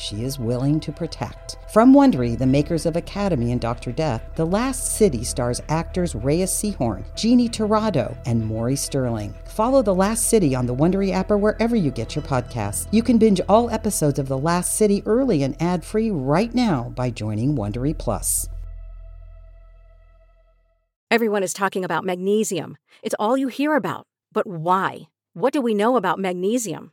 she is willing to protect. From Wondery, the makers of Academy and Dr. Death, The Last City stars actors Reyes Sehorn, Jeannie Torrado, and Maury Sterling. Follow The Last City on the Wondery app or wherever you get your podcasts. You can binge all episodes of The Last City early and ad-free right now by joining Wondery Plus. Everyone is talking about magnesium. It's all you hear about. But why? What do we know about magnesium?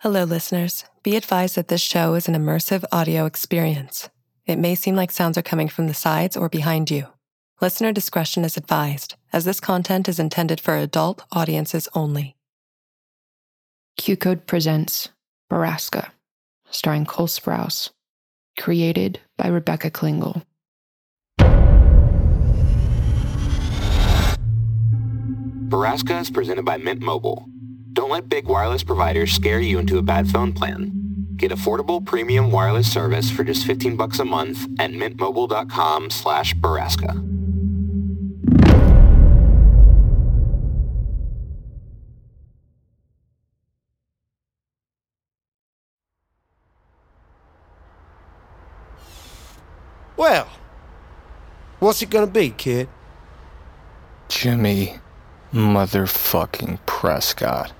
Hello, listeners. Be advised that this show is an immersive audio experience. It may seem like sounds are coming from the sides or behind you. Listener discretion is advised, as this content is intended for adult audiences only. Q Code presents Borrasca, starring Cole Sprouse, created by Rebecca Klingel. Borrasca is presented by Mint Mobile. Don't let big wireless providers scare you into a bad phone plan. Get affordable premium wireless service for just 15 bucks a month at mintmobile.com slash Borrasca. Well, what's it gonna be, kid? Jimmy motherfucking Prescott.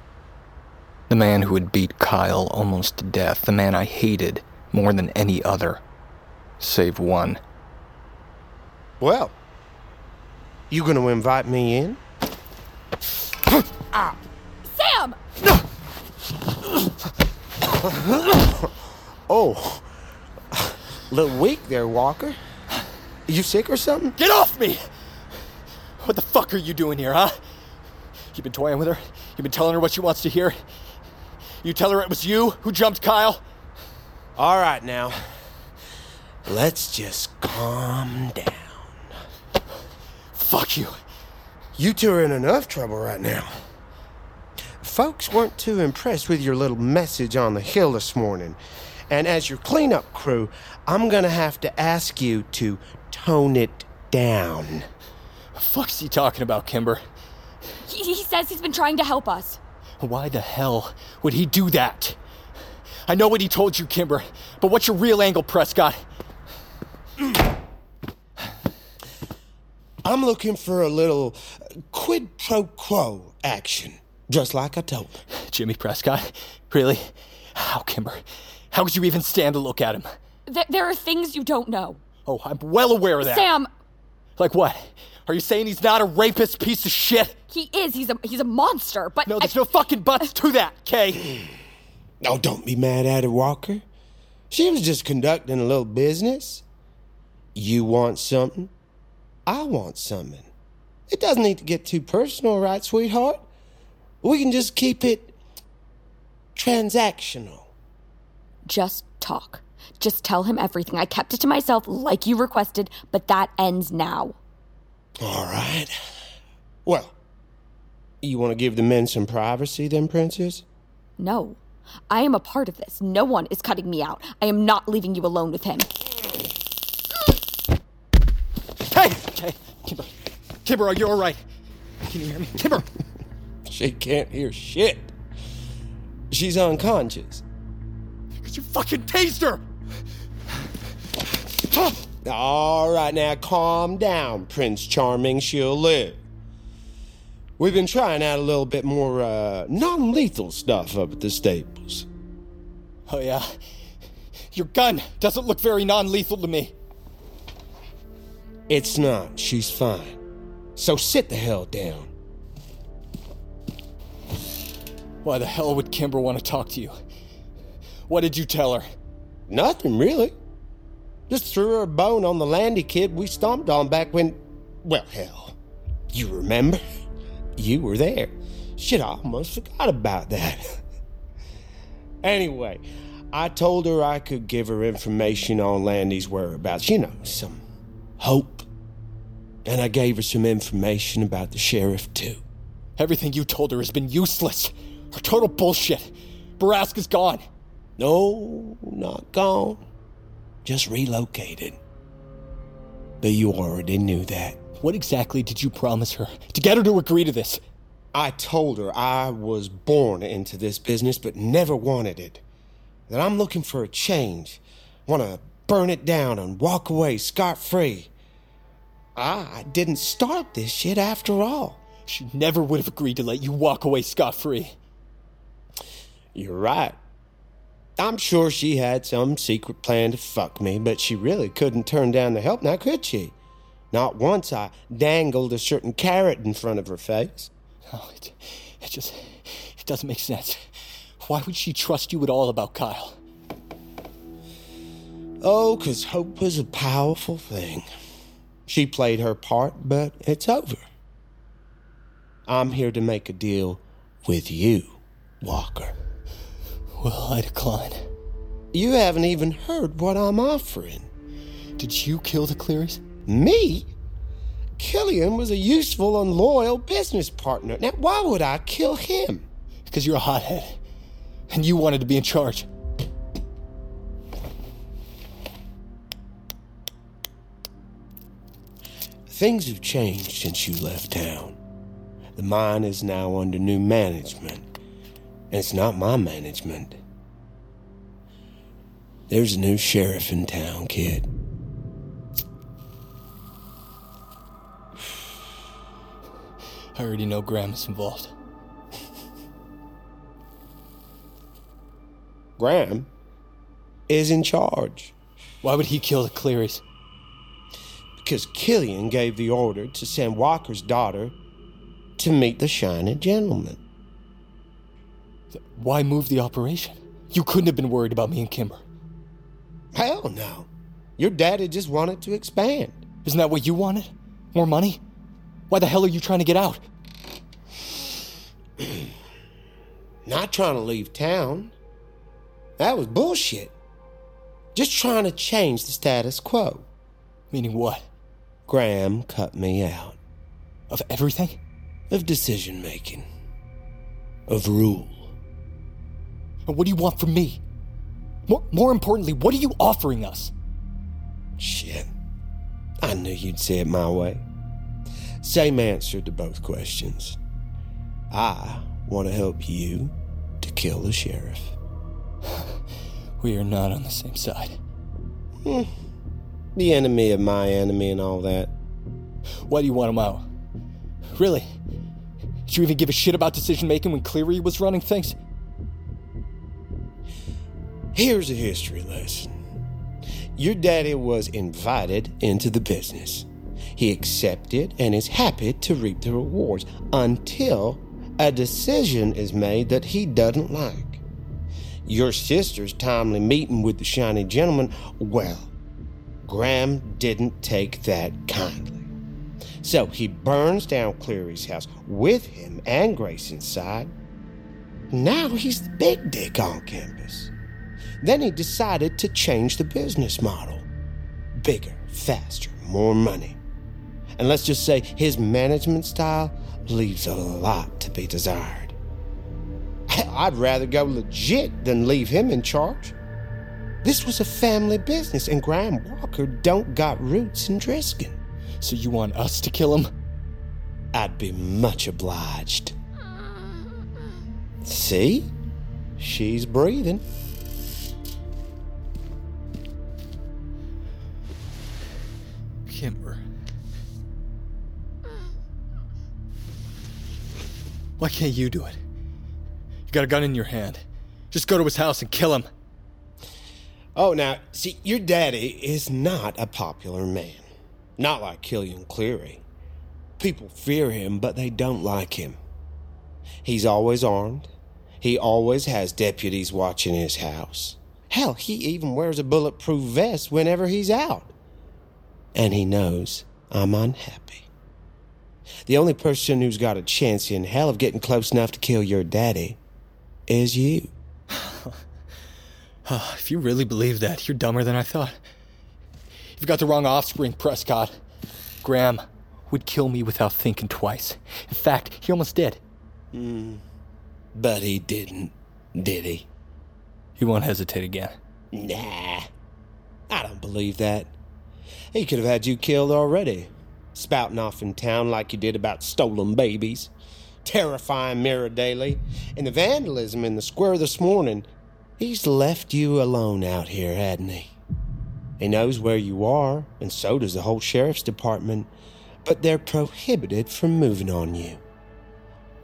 The man who had beat Kyle almost to death. The man I hated more than any other. Save one. Well, you gonna invite me in? ah. Sam! Oh, little weak there, Walker. You sick or something? Get off me! What the fuck are you doing here, huh? You've been toying with her? You've been telling her what she wants to hear? You tell her it was you who jumped Kyle? All right, now. Let's just calm down. Fuck you. You two are in enough trouble right now. Folks weren't too impressed with your little message on the hill this morning. And as your cleanup crew, I'm gonna have to ask you to tone it down. The fuck's he talking about, Kimber? He, he says he's been trying to help us. Why the hell would he do that? I know what he told you, Kimber, but what's your real angle, Prescott? I'm looking for a little quid pro quo action, just like I told her. Jimmy Prescott? Really? How, Kimber? How could you even stand to look at him? Th- there are things you don't know. Oh, I'm well aware of that. Sam, Like what? Are you saying he's not a rapist piece of shit? He is. He's a he's a monster. But No, I- there's no fucking buts to that, Kay. Oh, don't be mad at her, Walker. She was just conducting a little business. You want something? I want something. It doesn't need to get too personal, right, sweetheart? We can just keep it transactional. just talk. Just tell him everything. I kept it to myself like you requested, but that ends now. All right. Well, you want to give the men some privacy, then, Princess? No. I am a part of this. No one is cutting me out. I am not leaving you alone with him. Hey! Hey, Kimber. Kimber, are you alright? Can you hear me? Kimber! She can't hear shit. She's unconscious. Because you fucking tased her! All right, now calm down, Prince Charming. She'll live. We've been trying out a little bit more uh, non lethal stuff up at the stables. Oh, yeah? Your gun doesn't look very non lethal to me. It's not. She's fine. So sit the hell down. Why the hell would Kimber want to talk to you? What did you tell her? Nothing, really. Just threw her a bone on the Landy kid we stomped on back when. Well, hell. You remember? You were there. Shit, I almost forgot about that. anyway, I told her I could give her information on Landy's whereabouts. You know, some hope. And I gave her some information about the sheriff, too. Everything you told her has been useless. Her total bullshit. Borrasca's gone. No, not gone. Just relocated. But you already knew that. What exactly did you promise her to get her to agree to this? I told her I was born into this business but never wanted it. That I'm looking for a change. Want to burn it down and walk away scot free. I didn't start this shit after all. She never would have agreed to let you walk away scot free. You're right. I'm sure she had some secret plan to fuck me, but she really couldn't turn down the help now, could she? Not once I dangled a certain carrot in front of her face. Oh, it, it just it doesn't make sense. Why would she trust you at all about Kyle? Oh, 'cause hope is a powerful thing. She played her part, but it's over. I'm here to make a deal with you, Walker. Well, I decline. You haven't even heard what I'm offering. Did you kill the Clearys? Me? Killian was a useful and loyal business partner. Now, why would I kill him? Because you're a hothead. And you wanted to be in charge. Things have changed since you left town. The mine is now under new management. And it's not my management. There's a new sheriff in town, kid. I already know Graham is involved. Graham is in charge. Why would he kill the Clearys? Because Killian gave the order to send Walker's daughter to meet the shining gentleman. Why move the operation? You couldn't have been worried about me and Kimber. Hell no. Your daddy just wanted to expand. Isn't that what you wanted? More money? Why the hell are you trying to get out? Not trying to leave town. That was bullshit. Just trying to change the status quo. Meaning what? Graham cut me out. Of everything? Of decision making. Of rule. And what do you want from me? More, more importantly, what are you offering us? Shit. I knew you'd say it my way. Same answer to both questions. I want to help you to kill the sheriff. We are not on the same side. Hmm. The enemy of my enemy and all that. Why do you want him out? Really? Did you even give a shit about decision making when Cleary was running things? Here's a history lesson. Your daddy was invited into the business. He accepted and is happy to reap the rewards until a decision is made that he doesn't like. Your sister's timely meeting with the shiny gentleman, well, Graham didn't take that kindly. So he burns down Cleary's house with him and Grace inside. Now he's the big dick on campus. Then he decided to change the business model bigger, faster, more money. And let's just say his management style leaves a lot to be desired. I'd rather go legit than leave him in charge. This was a family business, and Graham Walker don't got roots in Drisking. So you want us to kill him? I'd be much obliged. See? She's breathing. Why can't you do it? You got a gun in your hand. Just go to his house and kill him. Oh, now, see, your daddy is not a popular man. Not like Killian Cleary. People fear him, but they don't like him. He's always armed. He always has deputies watching his house. Hell, he even wears a bulletproof vest whenever he's out. And he knows I'm unhappy. The only person who's got a chance in hell of getting close enough to kill your daddy is you. if you really believe that, you're dumber than I thought. You've got the wrong offspring, Prescott. Graham would kill me without thinking twice. In fact, he almost did. Hmm. But he didn't, did he? He won't hesitate again. Nah. I don't believe that. He could have had you killed already. Spouting off in town like you did about stolen babies, terrifying Mira Daly, and the vandalism in the square this morning. He's left you alone out here, hadn't he? He knows where you are, and so does the whole sheriff's department, but they're prohibited from moving on you.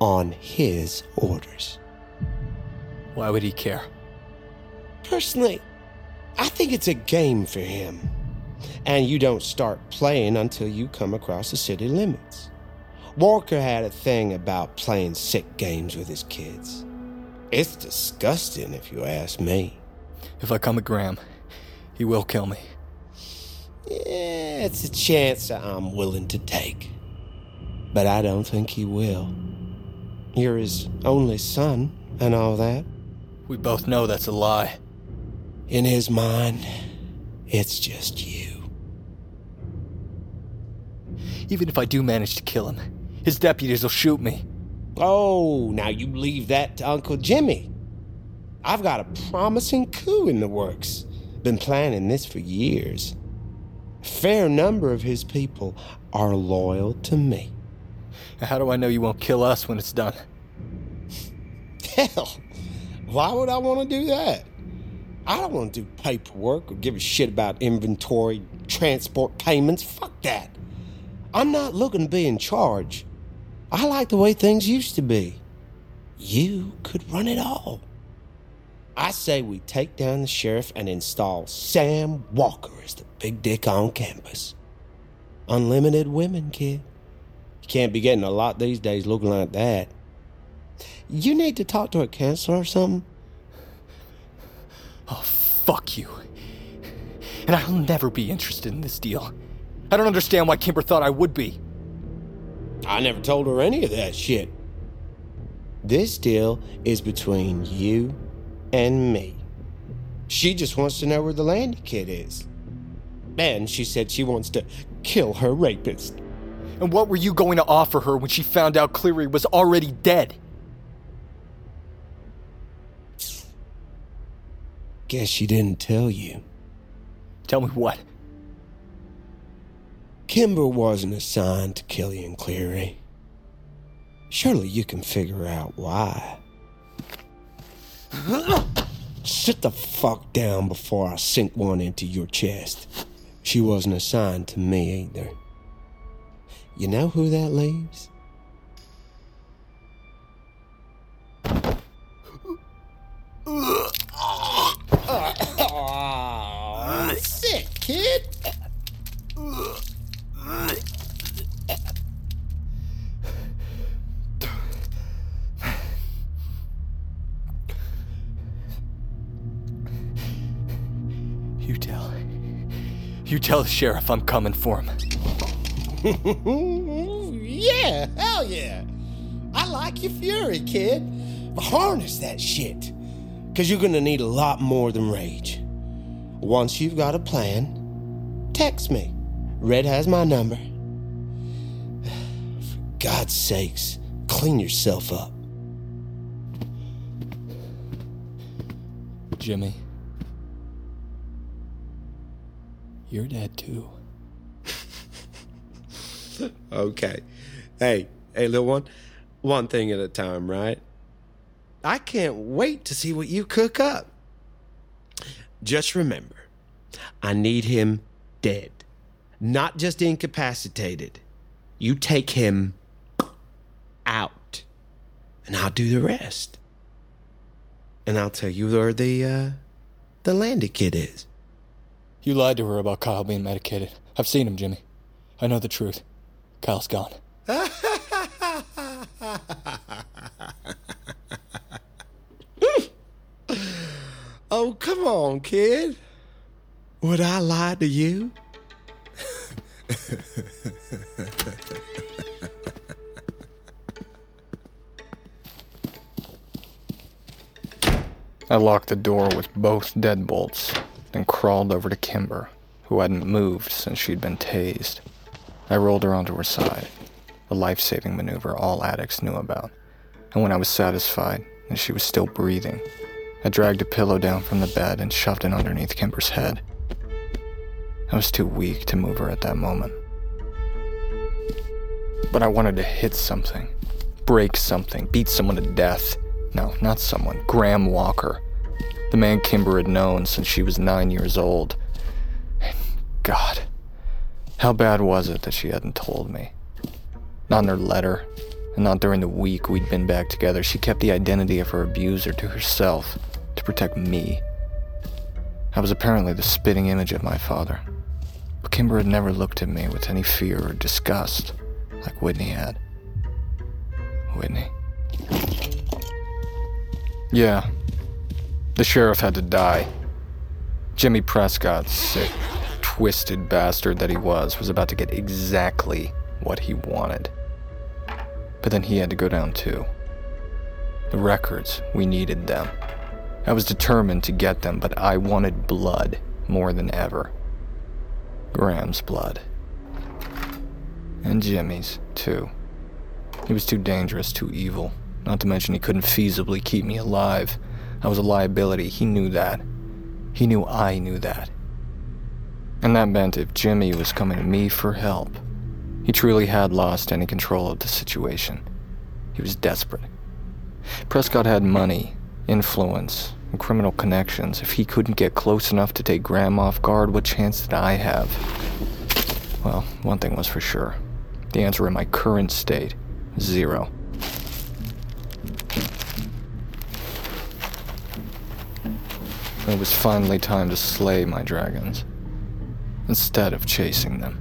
On his orders. Why would he care? Personally, I think it's a game for him. And you don't start playing until you come across the city limits. Walker had a thing about playing sick games with his kids. It's disgusting, if you ask me. If I come at Graham, he will kill me. Yeah, it's a chance I'm willing to take. But I don't think he will. You're his only son and all that. We both know that's a lie. In his mind, it's just you. Even if I do manage to kill him, his deputies will shoot me. Oh, now you leave that to Uncle Jimmy. I've got a promising coup in the works. Been planning this for years. A fair number of his people are loyal to me. How do I know you won't kill us when it's done? Hell, why would I want to do that? I don't want to do paperwork or give a shit about inventory, transport payments. Fuck that. I'm not looking to be in charge. I like the way things used to be. You could run it all. I say we take down the sheriff and install Sam Walker as the big dick on campus. Unlimited women, kid. You can't be getting a lot these days looking like that. You need to talk to a counselor or something. Oh, fuck you. And I'll never be interested in this deal. I don't understand why Kimber thought I would be. I never told her any of that shit. This deal is between you and me. She just wants to know where the Landy kid is. And she said she wants to kill her rapist. And what were you going to offer her when she found out Cleary was already dead? Guess she didn't tell you. Tell me what? Kimber wasn't assigned to Killian Cleary. Surely you can figure out why. Sit the fuck down before I sink one into your chest. She wasn't assigned to me either. You know who that leaves? Oh, You tell the sheriff I'm coming for him. yeah, hell yeah. I like your fury, kid. But harness that shit. Because you're going to need a lot more than rage. Once you've got a plan, text me. Red has my number. For God's sakes, clean yourself up. Jimmy. You're dead too. Okay. Hey, Hey, little one, one thing at a time, right? I can't wait to see what you cook up. Just remember, I need him dead, not just incapacitated. You take him out, and I'll do the rest. And I'll tell you where the uh, the Landy kid is. You lied to her about Kyle being medicated. I've seen him, Jimmy. I know the truth. Kyle's gone. oh, come on, kid. Would I lie to you? I locked the door with both deadbolts, then crawled over to Kimber, who hadn't moved since she'd been tased. I rolled her onto her side, a life saving maneuver all addicts knew about. And when I was satisfied that she was still breathing, I dragged a pillow down from the bed and shoved it underneath Kimber's head. I was too weak to move her at that moment. But I wanted to hit something, break something, beat someone to death. No, not someone. Graham Walker. The man Kimber had known since she was nine years old. God, how bad was it that she hadn't told me? Not in her letter, and not during the week we'd been back together. She kept the identity of her abuser to herself to protect me. I was apparently the spitting image of my father. But Kimber had never looked at me with any fear or disgust like Whitney had. Whitney. Yeah. The sheriff had to die. Jimmy Prescott, sick, twisted bastard that he was, was about to get exactly what he wanted. But then he had to go down too. The records, we needed them. I was determined to get them, but I wanted blood more than ever. Graham's blood. And Jimmy's, too. He was too dangerous, too evil. Not to mention he couldn't feasibly keep me alive. I was a liability. He knew that. He knew I knew that. And that meant if Jimmy was coming to me for help, he truly had lost any control of the situation. He was desperate. Prescott had money, influence, and criminal connections. If he couldn't get close enough to take Graham off guard, what chance did I have? Well, one thing was for sure. The answer in my current state zero. It was finally time to slay my dragons, instead of chasing them.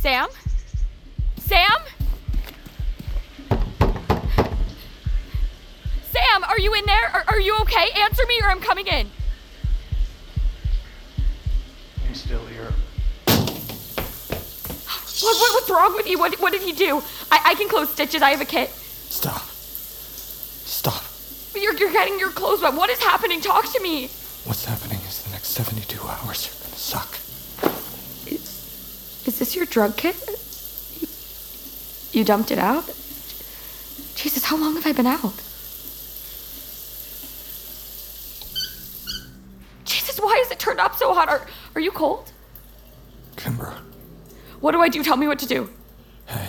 Sam? Sam? Sam, are you in there? Are, are you okay? Answer me or I'm coming in. I'm still here. What, what, what's wrong with you? What, what did he do? I, I can close stitches. I have a kit. Stop. Stop. You're, you're getting your clothes wet. What is happening? Talk to me. What's happening is the next 72 hours are gonna suck. Is this your drug kit? You, dumped it out? Jesus, how long have I been out? Jesus, why is it turned up so hot? Are, are you cold? Kimber, What do I do? Tell me what to do. hey,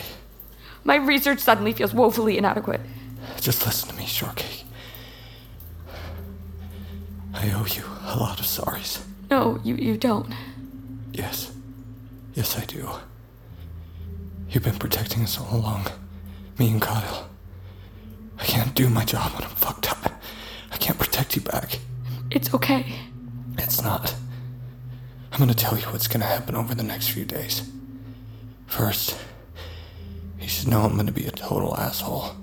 My research suddenly feels woefully inadequate. Just listen to me, Shortcake. I owe you a lot of sorries. No, you, you don't. Yes. Yes, I do. You've been protecting us all along. Me and Kyle. I can't do my job when I'm fucked up. I can't protect you back. It's okay. It's not. I'm gonna tell you what's gonna happen over the next few days. First, you should know I'm gonna be a total asshole.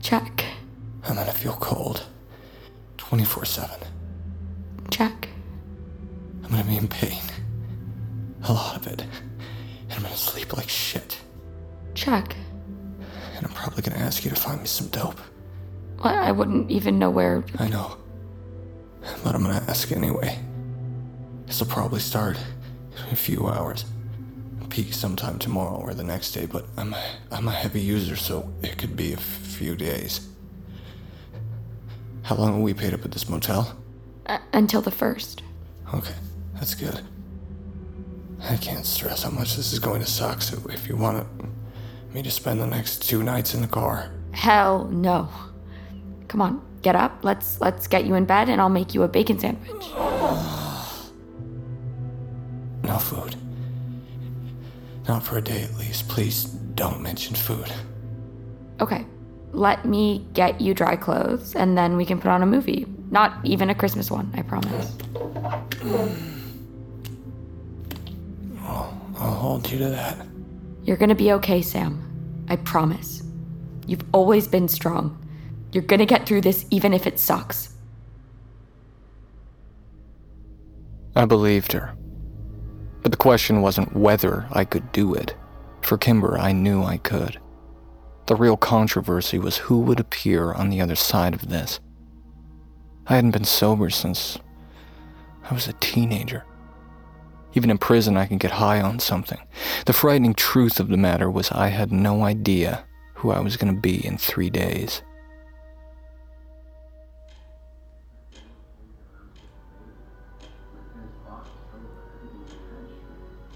Jack. I'm gonna feel cold 24 7. Jack. I'm gonna be in pain. A lot of it. And I'm gonna sleep like shit. Jack. And I'm probably gonna ask you to find me some dope. Well, I wouldn't even know where. I know. But I'm gonna ask anyway. This'll probably start in a few hours. Peak sometime tomorrow or the next day, but I'm a, I'm a heavy user, so it could be a few days. How long have we paid up at this motel? Uh, until the first. Okay, that's good. I can't stress how much this is going to suck, so if you want me to spend the next two nights in the car. Hell no. Come on, get up. Let's let's get you in bed and I'll make you a bacon sandwich. No food. Not for a day at least. Please don't mention food. Okay. Let me get you dry clothes and then we can put on a movie. Not even a Christmas one, I promise. hold you to that. You're gonna be okay, Sam. I promise. You've always been strong. You're gonna get through this even if it sucks. I believed her. But the question wasn't whether I could do it. For Kimber, I knew I could. The real controversy was who would appear on the other side of this. I hadn't been sober since I was a teenager. Even in prison, I could get high on something. The frightening truth of the matter was I had no idea who I was going to be in three days.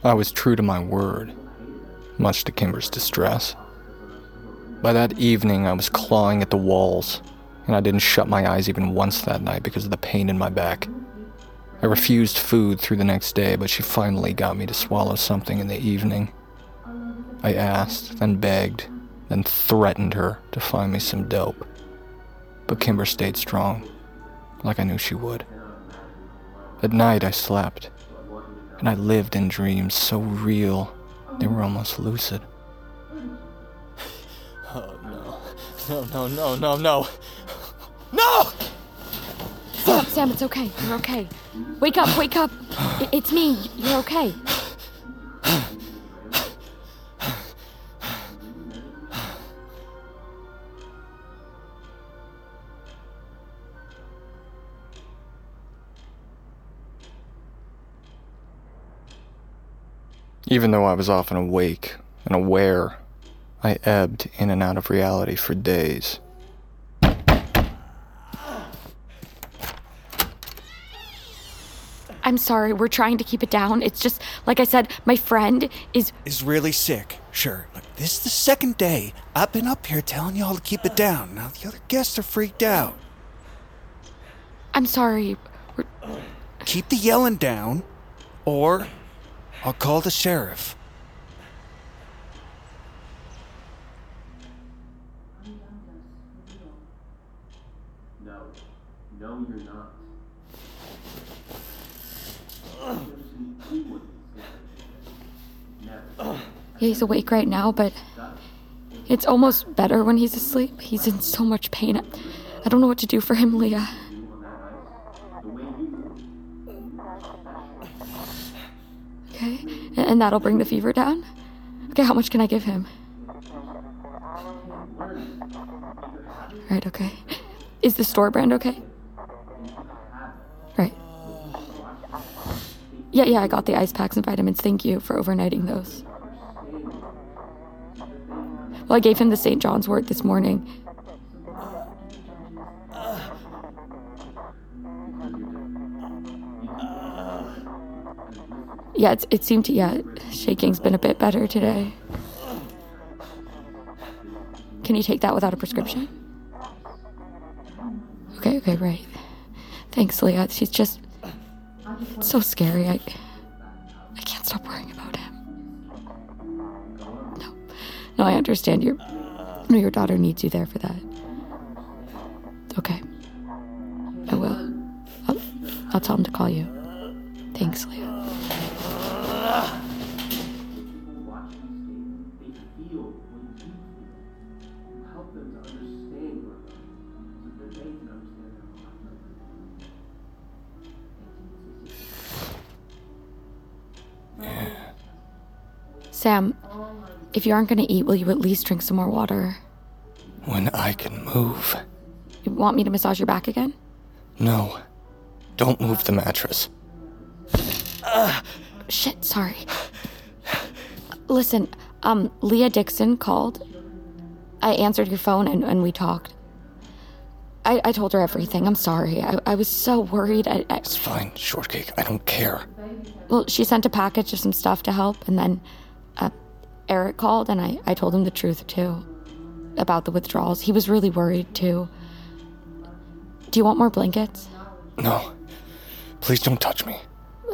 I was true to my word, much to Kimber's distress. By that evening, I was clawing at the walls, and I didn't shut my eyes even once that night because of the pain in my back. I refused food through the next day, but she finally got me to swallow something in the evening. I asked, then begged, then threatened her to find me some dope. But Kimber stayed strong, like I knew she would. At night, I slept and I lived in dreams so real they were almost lucid. Oh no. No, no, no, no, no. No! Sam, Sam, it's okay. You're okay. Wake up, wake up. It's me. You're okay. Even though I was often awake and aware, I ebbed in and out of reality for days. I'm sorry. We're trying to keep it down. It's just, like I said, my friend is. Is really sick. Sure. Look, this is the second day I've been up here telling y'all to keep it down. Now the other guests are freaked out. I'm sorry. We're... Keep the yelling down, or I'll call the sheriff. No. No, you're not. He's awake right now, but it's almost better when he's asleep. He's in so much pain. I don't know what to do for him, Leah. Okay, and that'll bring the fever down? Okay, how much can I give him? Right, okay. Is the store brand okay? Right. Yeah, yeah, I got the ice packs and vitamins. Thank you for overnighting those. Well, I gave him the St. John's wort this morning. Yeah, it's, it seemed to, yeah, shaking's been a bit better today. Can you take that without a prescription? Okay, okay, right. Thanks, Leah. She's just it's so scary. I I can't stop worrying about him. No, I understand. Your no, your daughter needs you there for that. Okay, I will. I'll, I'll tell him to call you. Thanks, Leah. Sam, if you aren't going to eat, will you at least drink some more water? When I can move. You want me to massage your back again? No. Don't move the mattress. Uh. Shit, sorry. Listen, um, Leah Dixon called. I answered your phone and, and we talked. I, I told her everything. I'm sorry. I, I was so worried. I, I, It's fine, Shortcake. I don't care. well, she sent a package of some stuff to help, and then uh, Eric called, and I, I told him the truth too about the withdrawals. He was really worried too. Do you want more blankets? No. Please don't touch me.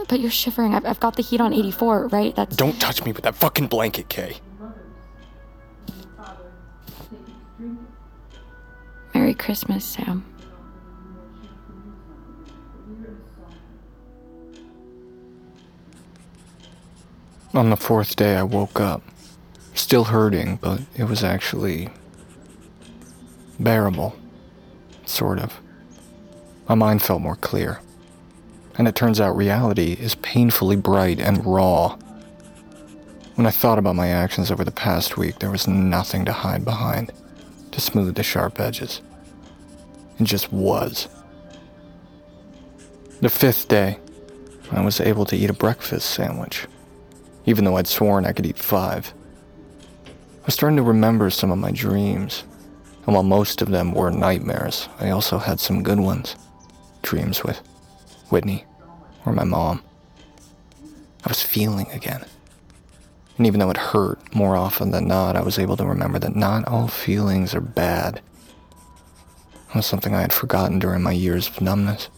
But you're shivering. I've, I've got the heat on 84, right? That's. Don't touch me with that fucking blanket, Kay. Merry Christmas, Sam. On the fourth day, I woke up. Still hurting, but it was actually. bearable. Sort of. My mind felt more clear. And it turns out reality is painfully bright and raw. When I thought about my actions over the past week, there was nothing to hide behind to smooth the sharp edges. It just was. The fifth day, I was able to eat a breakfast sandwich, even though I'd sworn I could eat five. I was starting to remember some of my dreams, and while most of them were nightmares, I also had some good ones. Dreams with Whitney or my mom. I was feeling again. And even though it hurt more often than not, I was able to remember that not all feelings are bad. It was something I had forgotten during my years of numbness.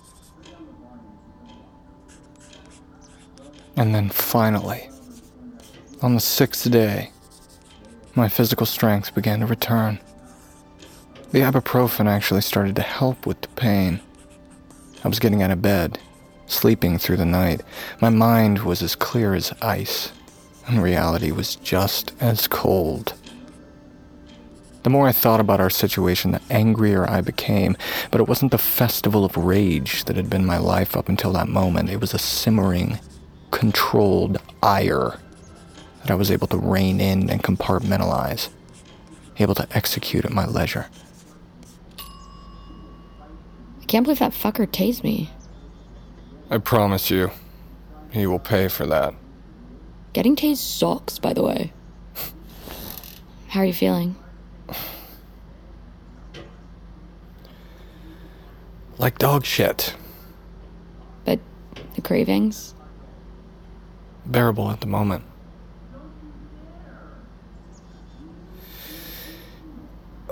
And then finally, on the sixth day, my physical strength began to return. The ibuprofen actually started to help with the pain. I was getting out of bed, sleeping through the night. My mind was as clear as ice, and reality was just as cold. The more I thought about our situation, the angrier I became, but it wasn't the festival of rage that had been my life up until that moment. It was a simmering, controlled ire that I was able to rein in and compartmentalize, able to execute at my leisure. I can't believe that fucker tased me. I promise you, he will pay for that. Getting tased sucks, by the way. How are you feeling? Like dog shit. But the cravings? Bearable at the moment.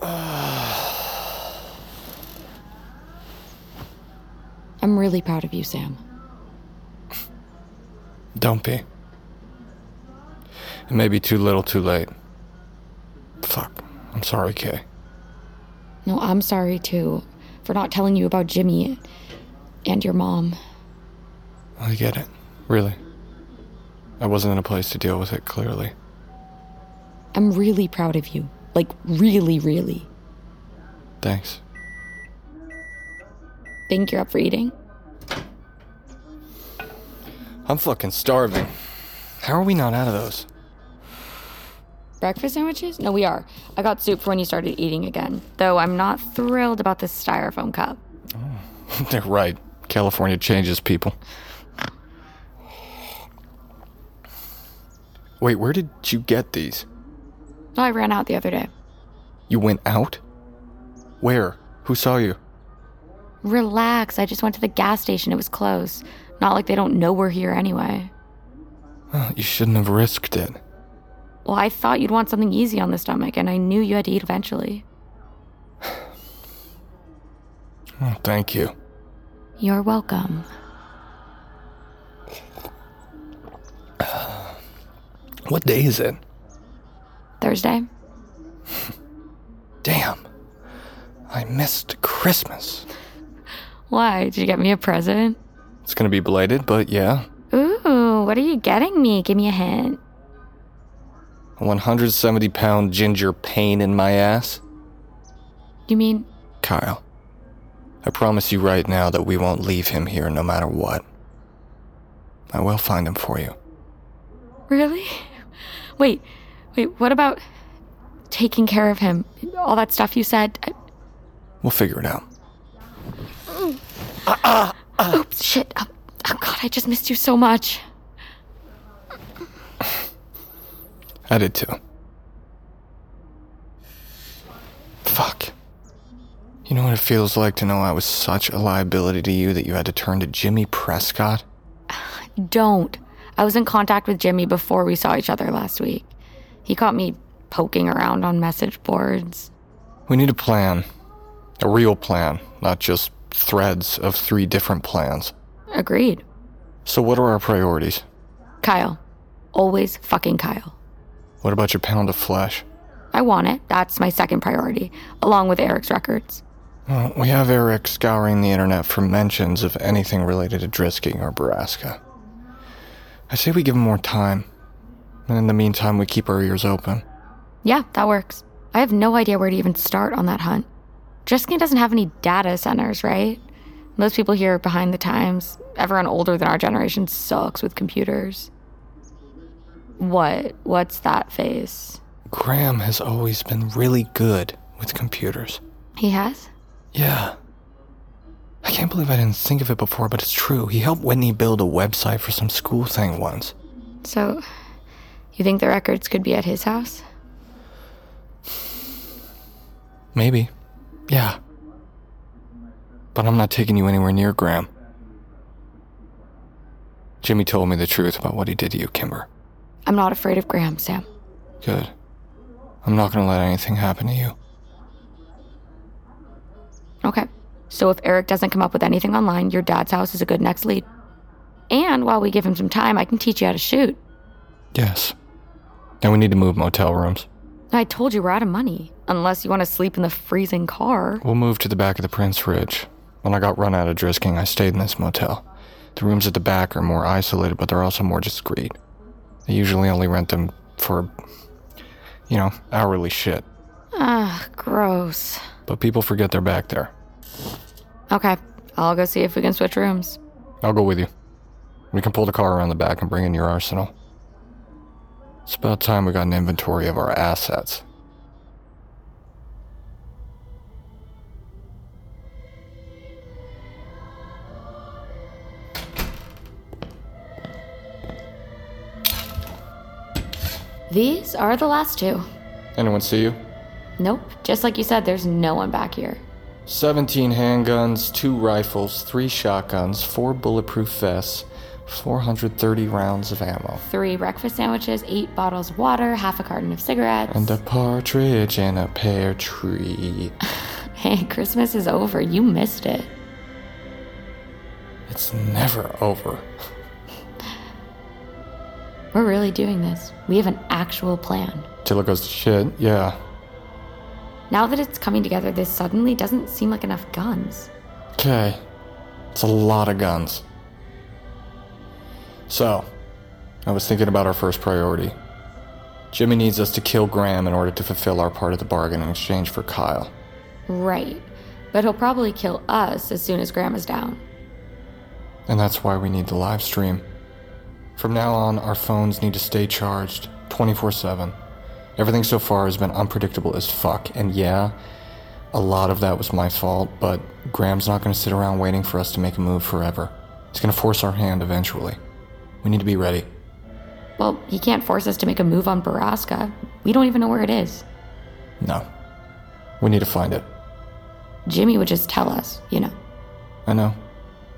I'm really proud of you, Sam. Don't be. It may be too little too late. Fuck. I'm sorry, Kay. No, I'm sorry too for not telling you about Jimmy and your mom. I get it. Really. I wasn't in a place to deal with it, clearly. I'm really proud of you. Like, really, really. Thanks. Think you're up for eating? I'm fucking starving. How are we not out of those? Breakfast sandwiches? No, we are. I got soup for when you started eating again. Though I'm not thrilled about this styrofoam cup. They're right. California changes people. Wait, where did you get these? I ran out the other day. You went out? Where? Who saw you? Relax. I just went to the gas station. It was close. Not like they don't know we're here anyway. Well, you shouldn't have risked it. Well, I thought you'd want something easy on the stomach, and I knew you had to eat eventually. Oh, thank you. You're welcome. What day is it? Thursday? Damn. I missed Christmas. Why? Did you get me a present? It's gonna be belated, but yeah. Ooh, what are you getting me? Give me a hint. A 170 pound ginger pain in my ass. You mean Kyle, I promise you right now that we won't leave him here no matter what. I will find him for you. Really? Wait, wait, what about taking care of him? All that stuff you said? I- We'll figure it out. Oops, shit. Oh, oh, God, I just missed you so much. I did too. Fuck. You know what it feels like to know I was such a liability to you that you had to turn to Jimmy Prescott? Don't. I was in contact with Jimmy before we saw each other last week. He caught me poking around on message boards. We need a plan. A real plan, not just threads of three different plans. Agreed. So, what are our priorities? Kyle. Always fucking Kyle. What about your pound of flesh? I want it. That's my second priority, along with Eric's records. Well, we have Eric scouring the internet for mentions of anything related to Drisking or Borrasca. I say we give him more time. And in the meantime, we keep our ears open. Yeah, that works. I have no idea where to even start on that hunt. Drisking doesn't have any data centers, right? Most people here are behind the times. Everyone older than our generation sucks with computers. What? What's that face? Graham has always been really good with computers. He has? Yeah. I can't believe I didn't think of it before, but it's true. He helped Whitney build a website for some school thing once. So, you think the records could be at his house? Maybe. Yeah. But I'm not taking you anywhere near Graham. Jimmy told me the truth about what he did to you, Kimber. I'm not afraid of Graham, Sam. Good. I'm not gonna let anything happen to you. Okay. So if Eric doesn't come up with anything online, your dad's house is a good next lead. And while we give him some time, I can teach you how to shoot. Yes. And we need to move motel rooms. I told you we're out of money. Unless you want to sleep in the freezing car. We'll move to the back of the Prince Ridge. When I got run out of Drisking, I stayed in this motel. The rooms at the back are more isolated, but they're also more discreet. I usually only rent them for, you know, hourly shit. Ah, gross. But people forget they're back there. Okay, I'll go see if we can switch rooms. I'll go with you. We can pull the car around the back and bring in your arsenal. It's about time we got an inventory of our assets. These are the last two. Anyone see you? Nope, just like you said, there's no one back here. 17 handguns, 2 rifles, 3 shotguns, 4 bulletproof vests, 430 rounds of ammo. Three breakfast sandwiches, eight bottles of water, half a carton of cigarettes. And a partridge in a pear tree. Hey, Christmas is over. You missed it. It's never over. We're really doing this. We have an actual plan. Till it goes to shit, yeah. Now that it's coming together, this suddenly doesn't seem like enough guns. Okay. It's a lot of guns. So, I was thinking about our first priority. Jimmy needs us to kill Graham in order to fulfill our part of the bargain in exchange for Kyle. Right. But he'll probably kill us as soon as Grandma's down. And that's why we need the live stream. From now on, our phones need to stay charged 24 7. Everything so far has been unpredictable as fuck, and yeah, a lot of that was my fault, but Graham's not gonna sit around waiting for us to make a move forever. He's gonna force our hand eventually. We need to be ready. Well, he can't force us to make a move on Borrasca. We don't even know where it is. No. We need to find it. Jimmy would just tell us, you know. I know,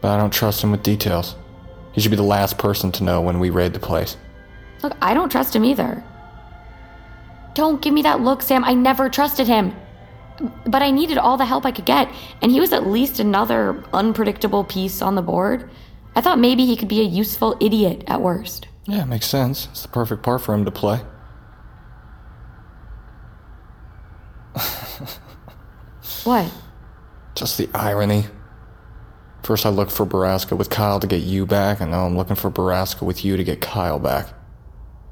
but I don't trust him with details. He should be the last person to know when we raid the place. Look, I don't trust him either. Don't give me that look, Sam. I never trusted him. But I needed all the help I could get, and he was at least another unpredictable piece on the board. I thought maybe he could be a useful idiot at worst. Yeah, makes sense. It's the perfect part for him to play. What? Just the irony. First, I looked for Borrasca with Kyle to get you back, and now I'm looking for Borrasca with you to get Kyle back.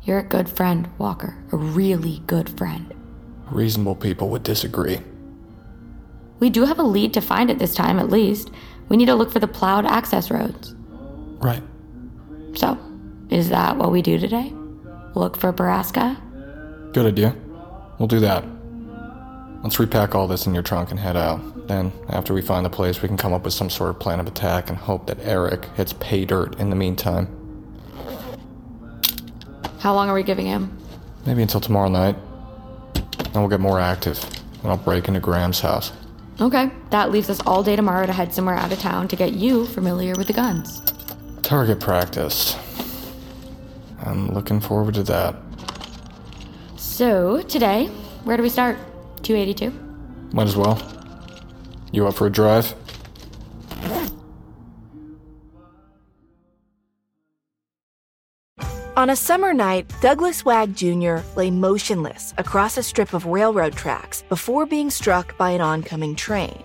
You're a good friend, Walker. A really good friend. Reasonable people would disagree. We do have a lead to find it this time, at least. We need to look for the plowed access roads. Right. So, is that what we do today? Look for Borrasca? Good idea. We'll do that. Let's repack all this in your trunk and head out. Then, after we find the place, we can come up with some sort of plan of attack and hope that Eric hits pay dirt in the meantime. How long are we giving him? Maybe until tomorrow night. Then we'll get more active. And I'll break into Graham's house. Okay, that leaves us all day tomorrow to head somewhere out of town to get you familiar with the guns. Target practice. I'm looking forward to that. So, today, where do we start? 282? Might as well. You up for a drive? On a summer night, Douglas Wag Jr. lay motionless across a strip of railroad tracks before being struck by an oncoming train.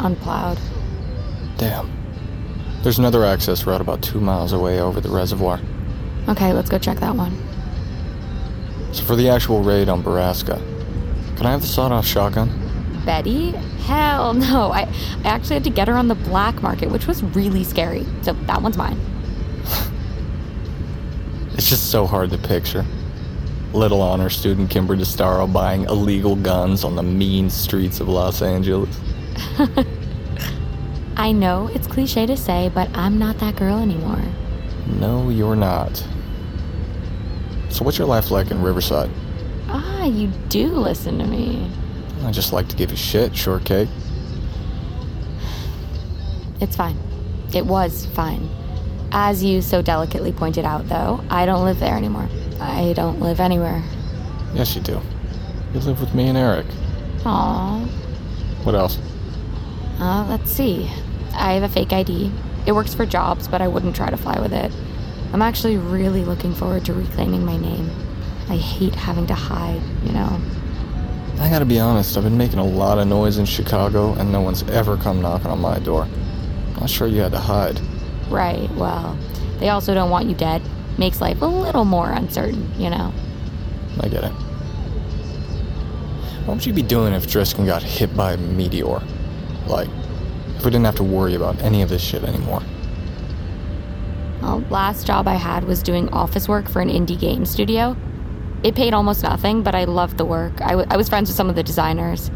Unplowed. Damn. There's another access route about two miles away over the reservoir. Okay, let's go check that one. So for the actual raid on Borrasca, can I have the sawed-off shotgun? Betty? Hell no. I, I actually had to get her on the black market, which was really scary. So that one's mine. It's just so hard to picture. Little honor student Kimber DeStaro buying illegal guns on the mean streets of Los Angeles. I know it's cliche to say, but I'm not that girl anymore. No, you're not. So what's your life like in Riverside? Ah, you do listen to me. I just like to give you shit, shortcake. It's fine. It was fine. As you so delicately pointed out, though, I don't live there anymore. I don't live anywhere. Yes, you do. You live with me and Eric. Aww. What else? Uh, let's see. I have a fake ID. It works for jobs, but I wouldn't try to fly with it. I'm actually really looking forward to reclaiming my name. I hate having to hide, you know. I gotta be honest, I've been making a lot of noise in Chicago, and no one's ever come knocking on my door. Not sure you had to hide. Right, well, they also don't want you dead. Makes life a little more uncertain, you know. I get it. What would you be doing if Drisking got hit by a meteor? Like, if we didn't have to worry about any of this shit anymore. Well, last job I had was doing office work for an indie game studio. It paid almost nothing, but I loved the work. I, w- I was friends with some of the designers.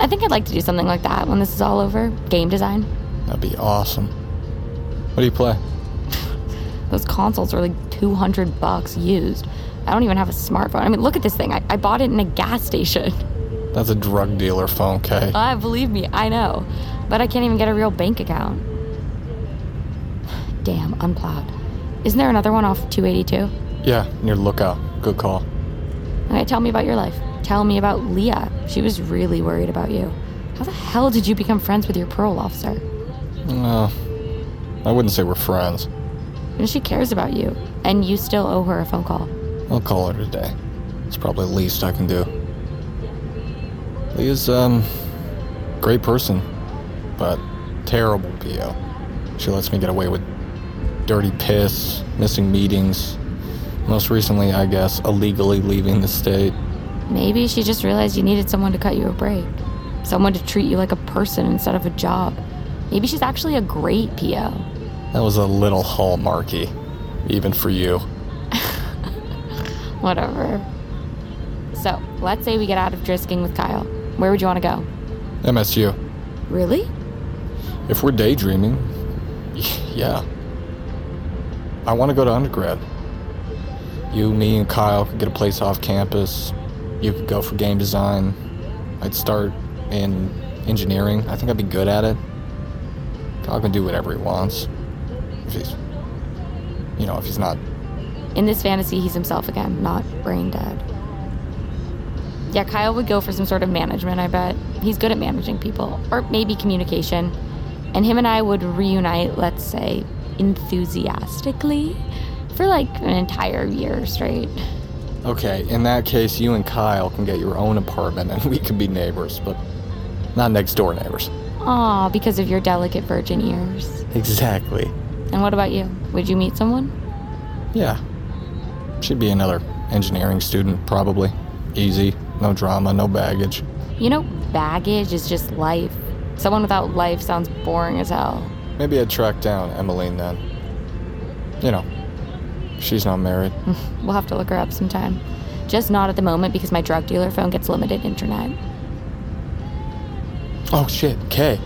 I think I'd like to do something like that when this is all over game design. That'd be awesome. What do you play? Those consoles are like 200 bucks used. I don't even have a smartphone. I mean, look at this thing. I, I bought it in a gas station. That's a drug dealer phone, Kay. Ah, believe me, I know. But I can't even get a real bank account. Damn, unplowed. Isn't there another one off 282? Yeah, near Lookout. Good call. Okay, tell me about your life. Tell me about Leah. She was really worried about you. How the hell did you become friends with your parole officer? Uh, I wouldn't say we're friends. And she cares about you, and you still owe her a phone call. I'll call her today. It's probably the least I can do. Leah's, um, great person, but terrible PO. She lets me get away with dirty piss, missing meetings. Most recently, I guess, illegally leaving the state. Maybe she just realized you needed someone to cut you a break. Someone to treat you like a person instead of a job. Maybe she's actually a great PO. That was a little hallmarky, even for you. Whatever. So, let's say we get out of Drisking with Kyle. Where would you want to go? MSU. Really? If we're daydreaming, yeah. I want to go to undergrad. You, me, and Kyle could get a place off campus. You could go for game design. I'd start in engineering. I think I'd be good at it. Kyle can do whatever he wants. If he's, you know, if he's not. In this fantasy, he's himself again, not brain dead. Yeah, Kyle would go for some sort of management, I bet. He's good at managing people, or maybe communication. And him and I would reunite, let's say, enthusiastically, for like an entire year straight. Okay, in that case, you and Kyle can get your own apartment and we can be neighbors, but not next door neighbors. Aw, because of your delicate virgin ears. Exactly. And what about you? Would you meet someone? Yeah. She'd be another engineering student, probably. Easy, no drama, no baggage. You know, baggage is just life. Someone without life sounds boring as hell. Maybe I'd track down Emmeline then. You know, she's not married. we'll have to look her up sometime. Just not at the moment because my drug dealer phone gets limited internet. Oh shit, Kay.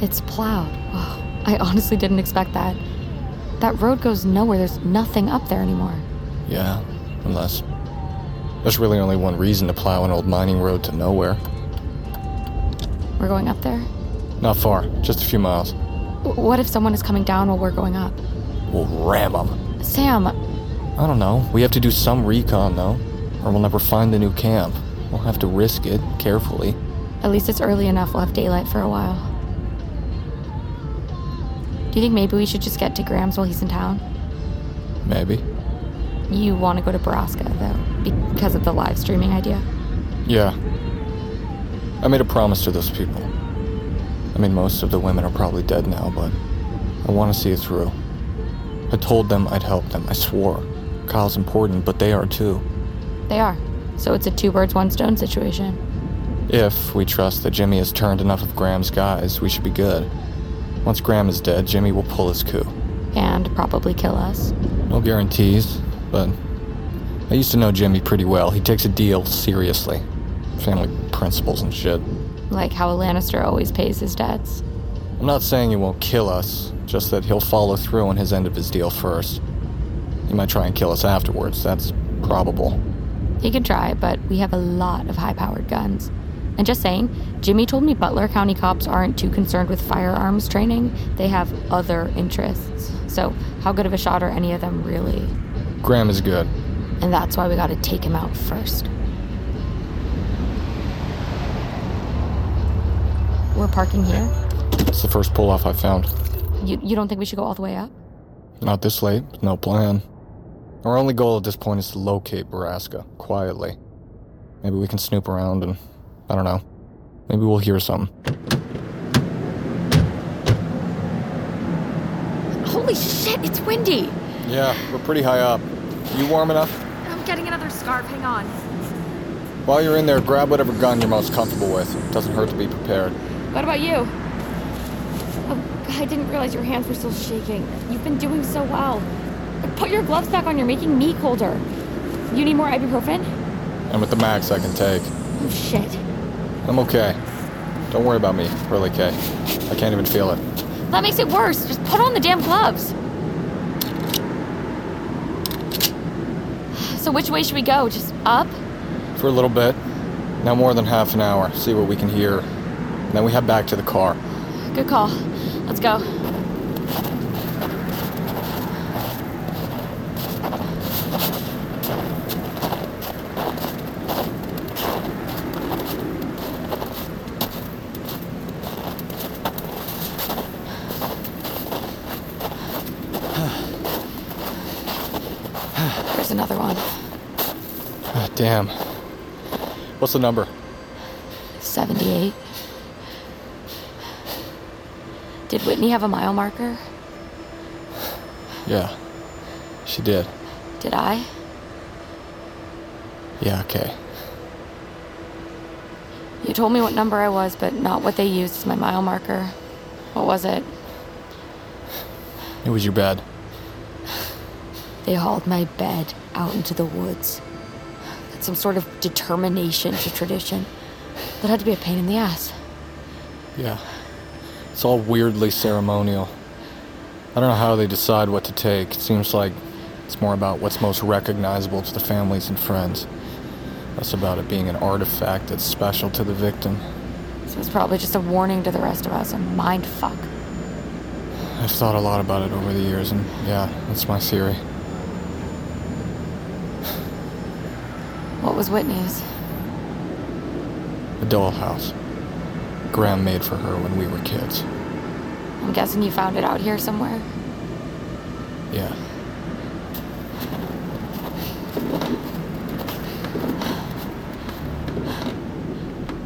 It's plowed. Oh, I honestly didn't expect that. That road goes nowhere. There's nothing up there anymore. Yeah, unless. There's really only one reason to plow an old mining road to nowhere. We're going up there? Not far, just a few miles. W- what if someone is coming down while we're going up? We'll ram them. Sam, I don't know. We have to do some recon, though, or we'll never find the new camp. We'll have to risk it carefully. at least it's early enough. We'll have daylight for a while. Do you think maybe we should just get to Graham's while he's in town? Maybe. You want to go to Borrasca, though, because of the live streaming idea? Yeah. I made a promise to those people. I mean, most of the women are probably dead now, but I want to see it through. I told them I'd help them. I swore. Kyle's important, but they are too. They are. So it's a two birds, one stone situation. If we trust that Jimmy has turned enough of Graham's guys, we should be good. Once Graham is dead, Jimmy will pull his coup. And probably kill us. No guarantees, but I used to know Jimmy pretty well. He takes a deal seriously. Family principles and shit. Like how a Lannister always pays his debts. I'm not saying he won't kill us, just that he'll follow through on his end of his deal first. He might try and kill us afterwards, that's probable. He could try, but we have a lot of high powered guns. And just saying, Jimmy told me Butler County cops aren't too concerned with firearms training. They have other interests. So, how good of a shot are any of them really? Graham is good. And that's why we gotta take him out first. We're parking here. It's the first pull off I found. You, you don't think we should go all the way up? Not this late, no plan. Our only goal at this point is to locate Borrasca, quietly. Maybe we can snoop around and, I don't know, maybe we'll hear something. Holy shit, it's windy! Yeah, we're pretty high up. You warm enough? I'm getting another scarf, hang on. While you're in there, grab whatever gun you're most comfortable with. It doesn't hurt to be prepared. What about you? Oh, I didn't realize your hands were still shaking. You've been doing so well. Put your gloves back on, you're making me colder. You need more ibuprofen? And with the max I can take. Oh shit. I'm okay. Don't worry about me, really, Kay. I can't even feel it. That makes it worse. Just put on the damn gloves. So which way should we go? Just up? For a little bit. Now more than half an hour. See what we can hear. And then we head back to the car. Good call. Let's go. There's another one. Ah, damn. What's the number? 78. Did Whitney have a mile marker? Yeah. She did. Did I? Yeah, okay. You told me what number I was, but not what they used as my mile marker. What was it? It was your bed. They hauled my bed out into the woods. Some sort of determination to tradition. That had to be a pain in the ass. Yeah. It's all weirdly ceremonial. I don't know how they decide what to take. It seems like it's more about what's most recognizable to the families and friends. Less about it being an artifact that's special to the victim. So it's probably just a warning to the rest of us, a mind fuck. I've thought a lot about it over the years, and yeah, that's my theory. What was Whitney's? A dollhouse. Graham made for her when we were kids. I'm guessing you found it out here somewhere. Yeah.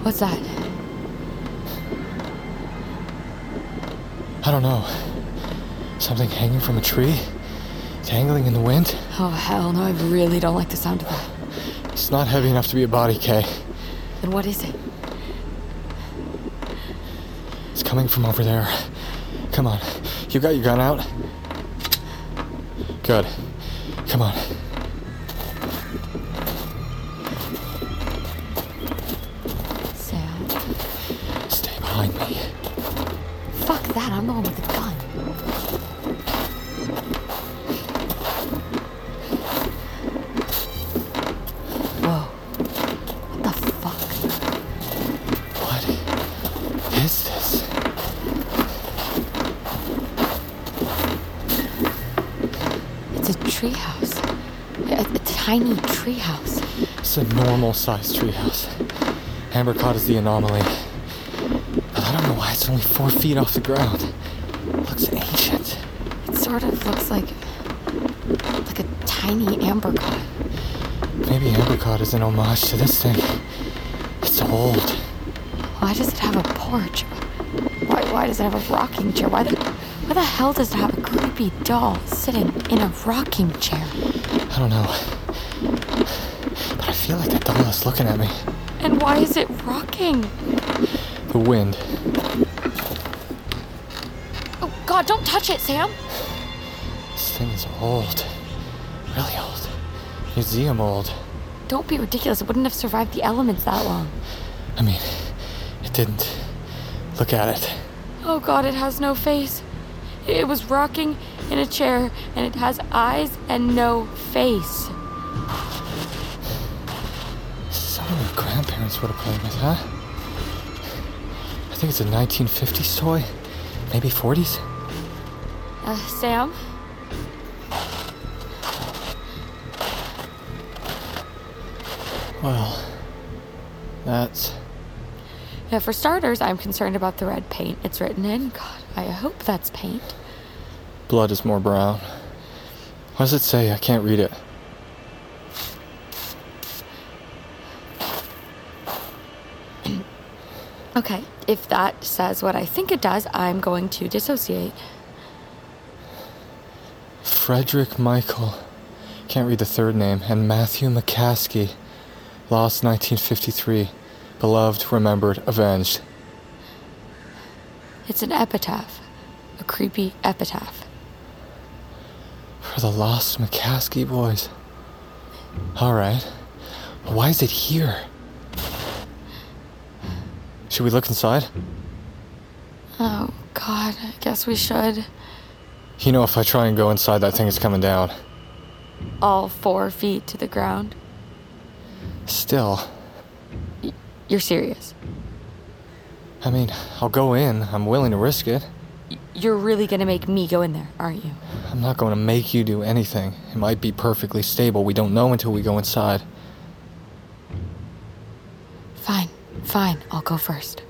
What's that? I don't know. Something hanging from a tree? Dangling in the wind? Oh, hell no, I really don't like the sound of that. It's not heavy enough to be a body, Kay. Then what is it? It's coming from over there. Come on. You got your gun out? Good. Come on. It's a normal sized treehouse. Amber Cod is the anomaly. But I don't know why it's only four feet off the ground. looks ancient. It sort of looks like. like a tiny amber cod. Maybe Amber Cod is an homage to this thing. It's old. Why does it have a porch? Why, why does it have a rocking chair? Why the, why the hell does it have a creepy doll sitting in a rocking chair? I don't know. Feel like that doll is looking at me. And why is it rocking? The wind. Oh, God, don't touch it, Sam! This thing is old. Really old. Museum old. Don't be ridiculous. It wouldn't have survived the elements that long. I mean, it didn't. Look at it. Oh, God, it has no face. It was rocking in a chair, and it has eyes and no face. Something your grandparents would have played with, huh? I think it's a 1950s toy. Maybe 40s? Uh, Sam? Well, that's. Yeah, for starters, I'm concerned about the red paint it's written in. God, I hope that's paint. Blood is more brown. What does it say? I can't read it. Okay, if that says what I think it does, I'm going to dissociate. Frederick Michael. Can't read the third name. And Matthew McCaskey. Lost 1953. Beloved, remembered, avenged. It's an epitaph. A creepy epitaph. For the lost McCaskey boys. Alright. Why is it here? Should we look inside? Oh, God, I guess we should. You know, if I try and go inside, that thing is coming down. All four feet to the ground. Still, You're serious. I mean, I'll go in. I'm willing to risk it. You're really gonna make me go in there, aren't you? I'm not going to make you do anything. It might be perfectly stable. We don't know until we go inside. Fine, I'll go first.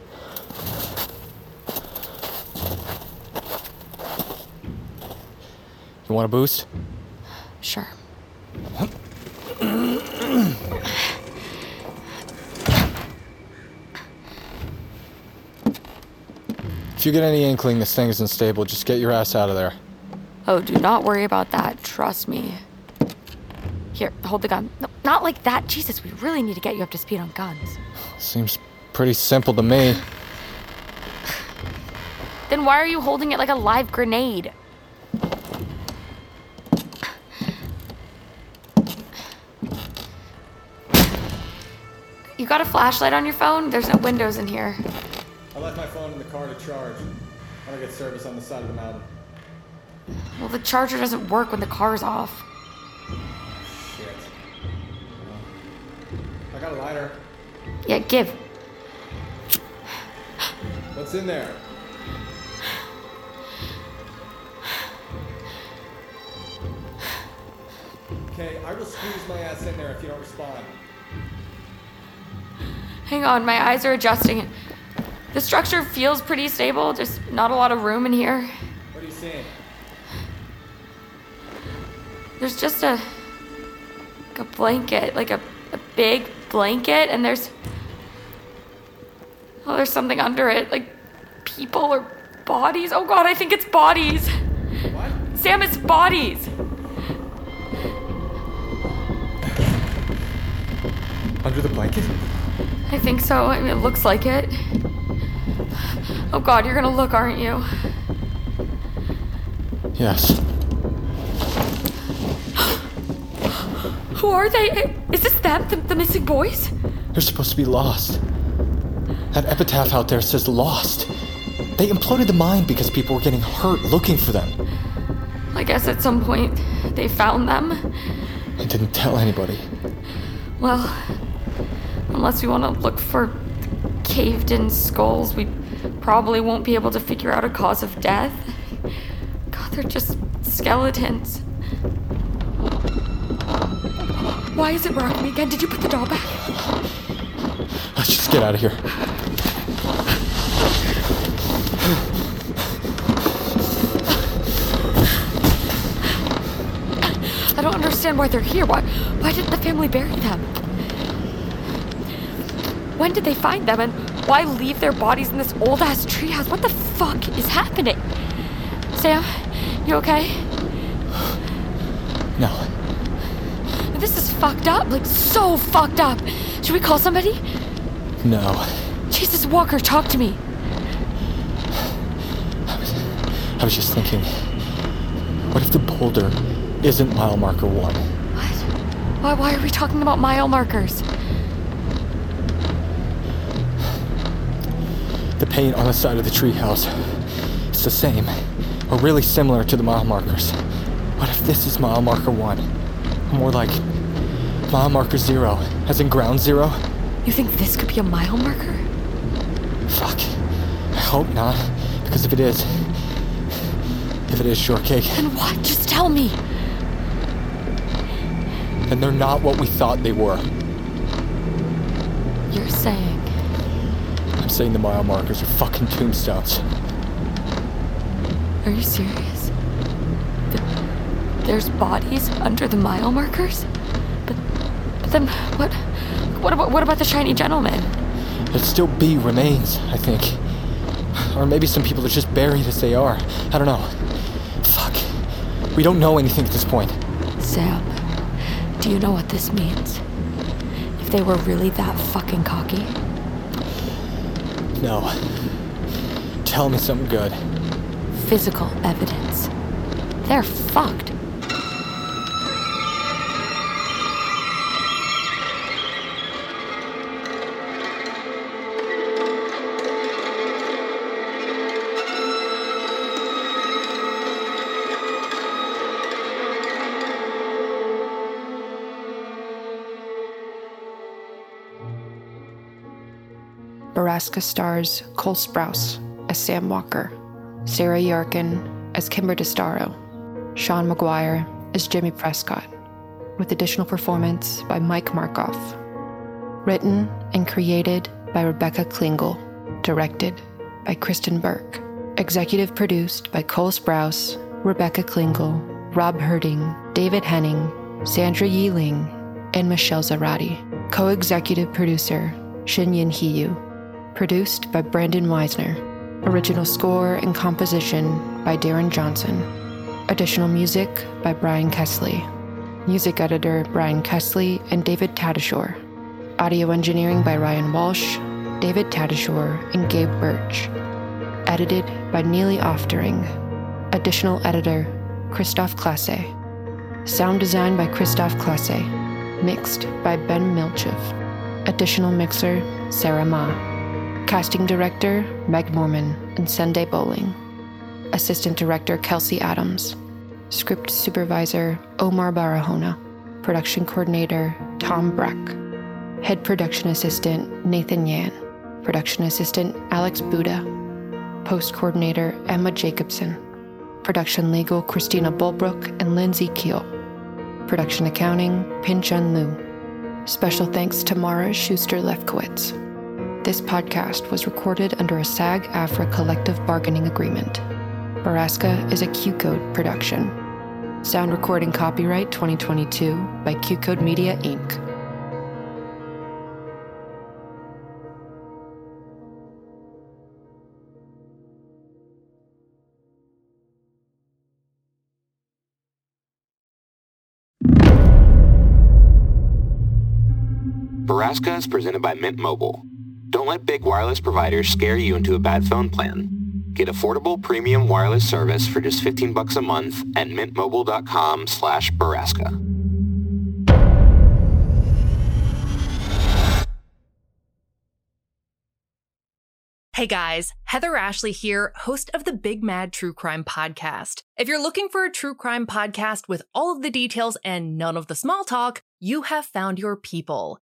You want a boost? Sure. If you get any inkling this thing isn't stable, just get your ass out of there. Oh, do not worry about that. Trust me. Here, hold the gun. No, not like that. Jesus, we really need to get you up to speed on guns. Seems pretty simple to me. Then why are you holding it like a live grenade? You got a flashlight on your phone? There's no windows in here. I left my phone in the car to charge. I want to get service on the side of the mountain. Well, the charger doesn't work when the car's off. Shit. I got a lighter. Yeah, give. What's in there? Okay, I will squeeze my ass in there if you don't respond. Hang on, my eyes are adjusting. The structure feels pretty stable, just not a lot of room in here. What are you seeing? There's just a like a blanket, like a, a big blanket, and there's oh, there's something under it, like people or bodies. Oh God, I think it's bodies. What? Sam, it's bodies. Under the blanket? I think so. I mean, it looks like it. Oh God, you're gonna look, aren't you? Yes. Who are they? Is this them, the, the missing boys? They're supposed to be lost. That epitaph out there says lost. They imploded the mine because people were getting hurt looking for them. I guess at some point they found them. I didn't tell anybody. Well, unless we want to look for caved in skulls, we probably won't be able to figure out a cause of death. God, they're just skeletons. Why is it rocking again? Did you put the doll back? Let's just get out of here. I don't understand why they're here. Why, why didn't the family bury them? When did they find them, and why leave their bodies in this old ass treehouse? What the fuck is happening? Sam, you okay? No. This is fucked up. Like, so fucked up. Should we call somebody? No. Jesus Walker, talk to me. I was just thinking what if the boulder isn't mile marker one? What? Why, why are we talking about mile markers? The paint on the side of the treehouse. It's the same, or really similar to the mile markers. What if this is mile marker one? More like mile marker zero, as in ground zero? You think this could be a mile marker? Fuck. I hope not, because if it is, if it is shortcake, Then what? Just tell me. Then they're not what we thought they were. You're saying I'm saying the mile markers are fucking tombstones. Are you serious? Th- there's bodies under the mile markers? But, but then what? What about what about the shiny gentleman? There'd still be remains, I think. Or maybe some people are just buried as they are. I don't know. Fuck. We don't know anything at this point. Sam, do you know what this means? If they were really that fucking cocky, No. Tell me something good. physical evidence. They're fucked. Borrasca stars Cole Sprouse as Sam Walker, Sarah Yarkin as Kimber DeStaro, Sean McGuire as Jimmy Prescott, with additional performance by Mike Markoff. Written and created by Rebecca Klingel, directed by Kristen Burke, executive produced by Cole Sprouse, Rebecca Klingel, Rob Herting, David Henning, Sandra Yi Ling, and Michelle Zarati. Co executive producer Shinyin Hiyu. Produced by Brandon Weisner. Original score and composition by Darren Johnson. Additional music by Brian Kesley. Music editor Brian Kesley and David Tadashore. Audio engineering by Ryan Walsh, David Tadashore, and Gabe Birch. Edited by Neely Oftering. Additional editor Christoph Klasse. Sound design by Christoph Klasse. Mixed by Ben Milchev. Additional mixer, Sarah Ma. Casting director, Meg Mormon and Sunday Bowling. Assistant director, Kelsey Adams. Script supervisor, Omar Barahona. Production coordinator, Tom Breck. Head production assistant, Nathan Yan. Production assistant, Alex Buda. Post coordinator, Emma Jacobson. Production legal, Christina Bulbrook and Lindsay Keel. Production accounting, Pin Chun Liu. Special thanks to Mara Schuster Lefkowitz. This podcast was recorded under a SAG-AFTRA collective bargaining agreement. Borrasca is a QCODE production. Sound recording copyright 2022 by QCODE Media Inc. Borrasca is presented by Mint Mobile. Don't let big wireless providers scare you into a bad phone plan. Get affordable premium wireless service for just 15 bucks a month at mintmobile.com slash Borrasca. Hey guys, Heather Ashley here, host of the Big Mad True Crime Podcast. If you're looking for a true crime podcast with all of the details and none of the small talk, you have found your people.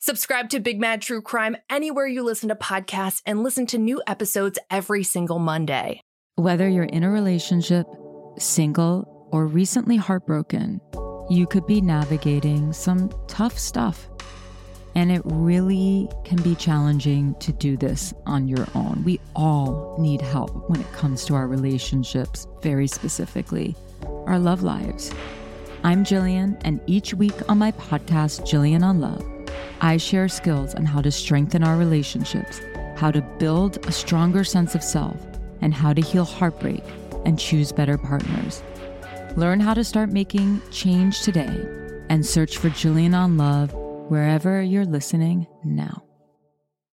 Subscribe to Big Mad True Crime anywhere you listen to podcasts and listen to new episodes every single Monday. Whether you're in a relationship, single, or recently heartbroken, you could be navigating some tough stuff. And it really can be challenging to do this on your own. We all need help when it comes to our relationships, very specifically, our love lives. I'm Jillian, and each week on my podcast, Jillian on Love, I share skills on how to strengthen our relationships, how to build a stronger sense of self, and how to heal heartbreak and choose better partners. Learn how to start making change today and search for Jillian on Love wherever you're listening now.